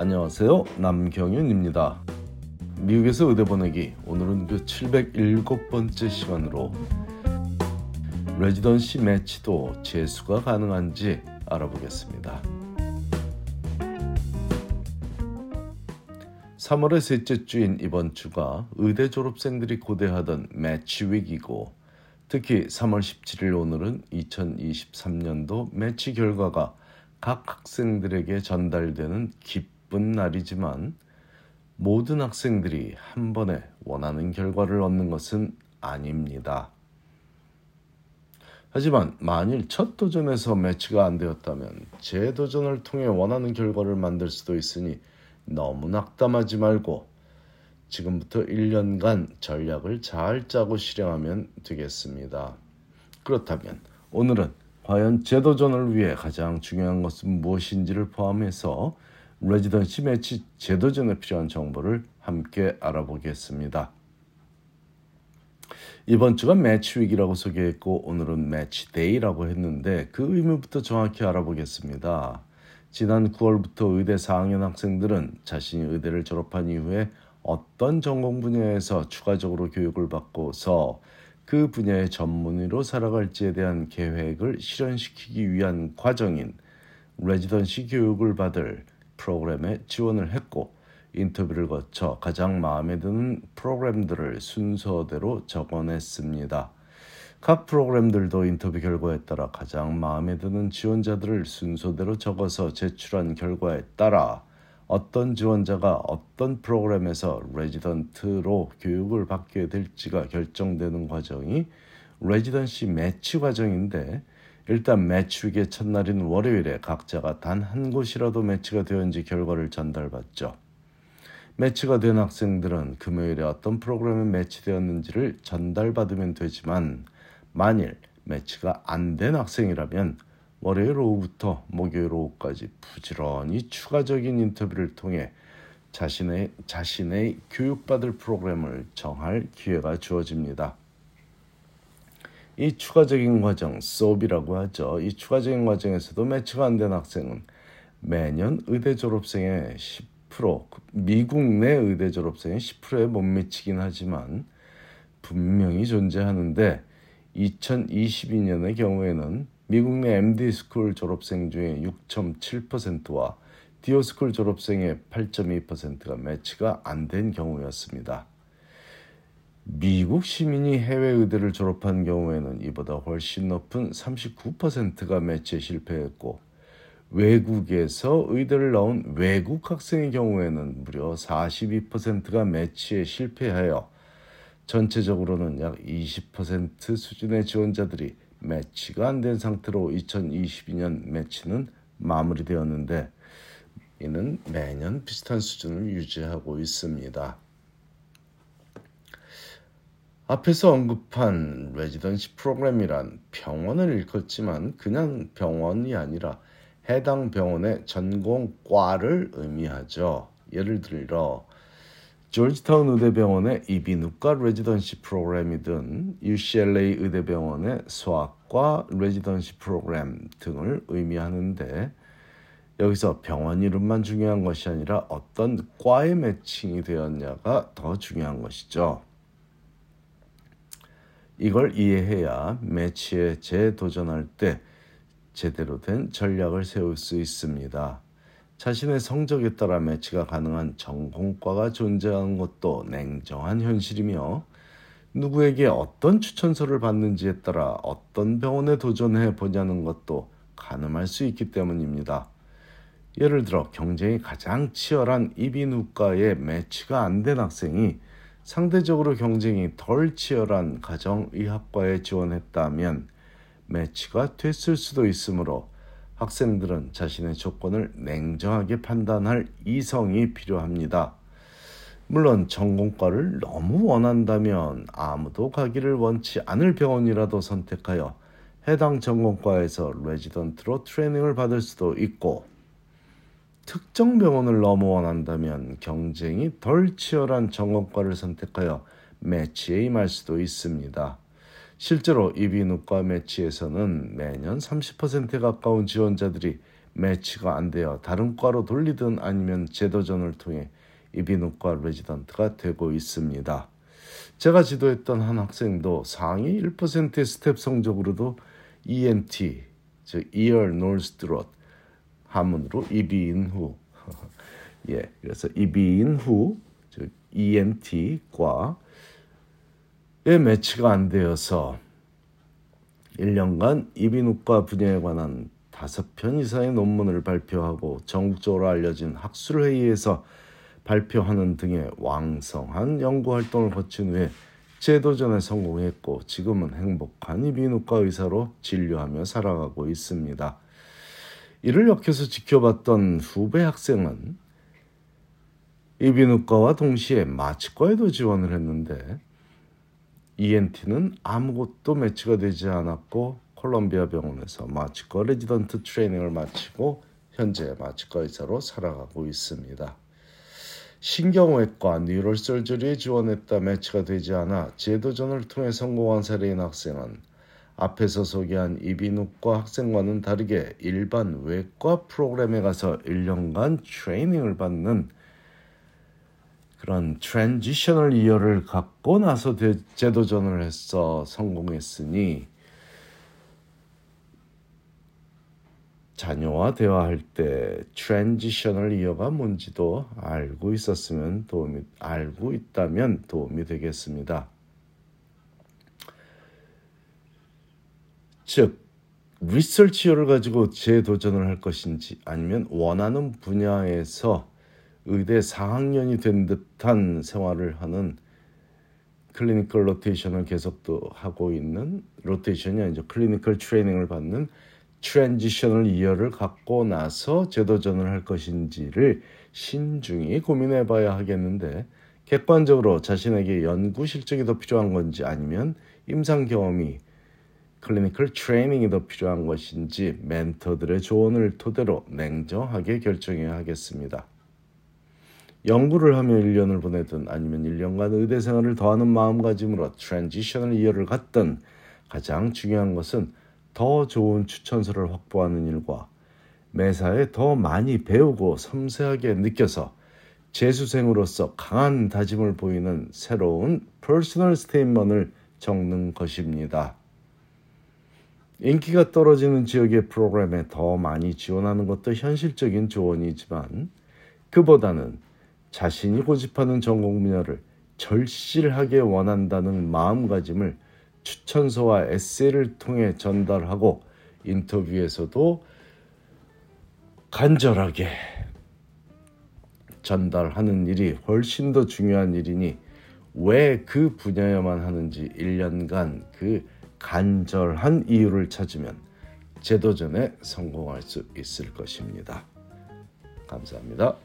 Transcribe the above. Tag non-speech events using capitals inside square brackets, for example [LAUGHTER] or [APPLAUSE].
안녕하세요. 남경윤입니다. 미국에서 의대 보내기 오늘은 그 707번째 시간으로 레지던시 매치도 재수가 가능한지 알아보겠습니다. 3월의 셋째 주인 이번 주가 의대 졸업생들이 고대하던 매치 위기고 특히 3월 17일 오늘은 2023년도 매치 결과가 각 학생들에게 전달되는 기쁜 날이지만 모든 학생들이 한 번에 원하는 결과를 얻는 것은 아닙니다. 하지만 만일 첫 도전에서 매치가 안 되었다면 재도전을 통해 원하는 결과를 만들 수도 있으니 너무 낙담하지 말고 지금부터 1년간 전략을 잘 짜고 실행하면 되겠습니다. 그렇다면 오늘은 과연 재도전을 위해 가장 중요한 것은 무엇인지를 포함해서 residency 매치 재도전에 필요한 정보를 함께 알아보겠습니다. 이번 주가 match week라고 소개했고 오늘은 match day라고 했는데 그 의미부터 정확히 알아보겠습니다. 지난 9월부터 의대 4학년 학생들은 자신이 의대를 졸업한 이후에 어떤 전공 분야에서 추가적으로 교육을 받고서 그 분야의 전문의로 살아갈지에 대한 계획을 실현시키기 위한 과정인 레지던시 교육을 받을 프로그램에 지원을 했고 인터뷰를 거쳐 가장 마음에 드는 프로그램들을 순서대로 적어냈습니다. 각 프로그램들도 인터뷰 결과에 따라 가장 마음에 드는 지원자들을 순서대로 적어서 제출한 결과에 따라 어떤 지원자가 어떤 프로그램에서 레지던트로 교육을 받게 될지가 결정되는 과정이 레지던시 매치 과정인데 일단 위기의 첫날인 월요일에 각자가 단 한 곳이라도 매치가 되었는지 결과를 전달받죠. 매치가 된 학생들은 금요일에 어떤 프로그램에 매치되었는지를 전달받으면 되지만 만일 매치가 안 된 학생이라면 월요일 오후부터 목요일 오후까지 부지런히 추가적인 인터뷰를 통해 자신의 자신의 교육받을 프로그램을 정할 기회가 주어집니다. 이 추가적인 과정, SOAP이라고 하죠. 이 추가적인 과정에서도 매치가 안 된 학생은 매년 의대 졸업생의 10%, 미국 내 의대 졸업생의 10%에 못 미치긴 하지만 분명히 존재하는데 2022년의 경우에는 미국 내 MD school 졸업생 중에 6.7%와 DO school 졸업생의 8.2%가 매치가 안 된 경우였습니다. 미국 시민이 해외 의대를 졸업한 경우에는 이보다 훨씬 높은 39%가 매치에 실패했고 외국에서 의대를 나온 외국 학생의 경우에는 무려 42%가 매치에 실패하여 전체적으로는 약 20% 수준의 지원자들이 매치가 안 된 상태로 2022년 매치는 마무리되었는데 이는 매년 비슷한 수준을 유지하고 있습니다. 앞에서 언급한 residency 프로그램이란 병원을 일컫지만 그냥 병원이 아니라 해당 병원의 전공과를 의미하죠. 예를 들어 조지타운 의대병원의 이비인후과 residency 프로그램이든 UCLA 의대병원의 소아과 residency 프로그램 등을 의미하는데 여기서 병원 이름만 중요한 것이 아니라 어떤 과에 매칭이 되었냐가 더 중요한 것이죠. 이걸 이해해야 매치에 재도전할 때 제대로 된 전략을 세울 수 있습니다. 자신의 성적에 따라 매치가 가능한 전공과가 존재하는 것도 냉정한 현실이며 누구에게 어떤 추천서를 받는지에 따라 어떤 병원에 도전해 보냐는 것도 가늠할 수 있기 때문입니다. 예를 들어 경쟁이 가장 치열한 이비인후과에 매치가 안 된 학생이 상대적으로 경쟁이 덜 치열한 가정의학과에 지원했다면 매치가 됐을 수도 있으므로 학생들은 자신의 조건을 냉정하게 판단할 이성이 필요합니다. 물론 전공과를 너무 원한다면 아무도 가기를 원치 않을 병원이라도 선택하여 해당 전공과에서 레지던트로 트레이닝을 받을 수도 있고 특정 병원을 너무 원한다면 경쟁이 덜 치열한 전공과를 선택하여 매치에 임할 수도 있습니다. 실제로 이비인후과 매치에서는 매년 30%에 가까운 지원자들이 매치가 안 되어 다른 과로 돌리든 아니면 재도전을 통해 이비인후과 레지던트가 되고 있습니다. 제가 지도했던 한 학생도 상위 1%의 스텝 성적으로도 ENT, 즉 Ear, Nose, Throat 한문으로 이비인후 [LAUGHS] 예, 그래서 이비인후 즉 ENT과 의 매치가 안 되어서 1년간 이비인후과 분야에 관한 다섯 편 이상의 논문을 발표하고 전국적으로 알려진 학술회의에서 발표하는 등의 왕성한 연구 활동을 거친 후에 재도전에 성공했고 지금은 행복한 이비인후과 의사로 진료하며 살아가고 있습니다. 이를 옆에서 지켜봤던 후배 학생은 이비인후과와 동시에 마취과에도 지원을 했는데 ENT는 아무것도 매치가 되지 않았고 콜롬비아 병원에서 마취과 레지던트 트레이닝을 마치고 현재 마취과 의사로 살아가고 있습니다. 신경외과 neurosurgery에 지원했다 매치가 되지 않아 재도전을 통해 성공한 사례인 학생은 앞에서 소개한 이비인후과 학생과는 다르게 일반 외과 프로그램에 가서 1년간 트레이닝을 받는 그런 transitional year를 갖고 나서 재도전을 해서 성공했으니 자녀와 대화할 때 transitional year가 뭔지도 알고 있었으면 도움이 알고 있다면 도움이 되겠습니다. 즉 research year를 가지고 재도전을 할 것인지 아니면 원하는 분야에서 의대 4학년이 된 듯한 생활을 하는 clinical rotation을 계속도 하고 있는 로테이션이 아니죠. clinical training을 받는 transitional year를 갖고 나서 재도전을 할 것인지를 신중히 고민해 봐야 하겠는데 객관적으로 자신에게 연구 실적이 더 필요한 건지 아니면 임상 경험이 clinical training이 더 필요한 것인지 멘토들의 조언을 토대로 냉정하게 결정해야 하겠습니다. 연구를 하며 1년을 보내든 아니면 1년간 의대 생활을 더하는 마음가짐으로 transitional year를 갖든 가장 중요한 것은 더 좋은 추천서를 확보하는 일과 매사에 더 많이 배우고 섬세하게 느껴서 재수생으로서 강한 다짐을 보이는 새로운 personal statement를 적는 것입니다. 인기가 떨어지는 지역의 프로그램에 더 많이 지원하는 것도 현실적인 조언이지만 그보다는 자신이 고집하는 전공 분야를 절실하게 원한다는 마음가짐을 추천서와 에세이를 통해 전달하고 인터뷰에서도 간절하게 전달하는 일이 훨씬 더 중요한 일이니 왜 그 분야에만 하는지 1년간 그 간절한 이유를 찾으면 제도전에 성공할 수 있을 것입니다. 감사합니다.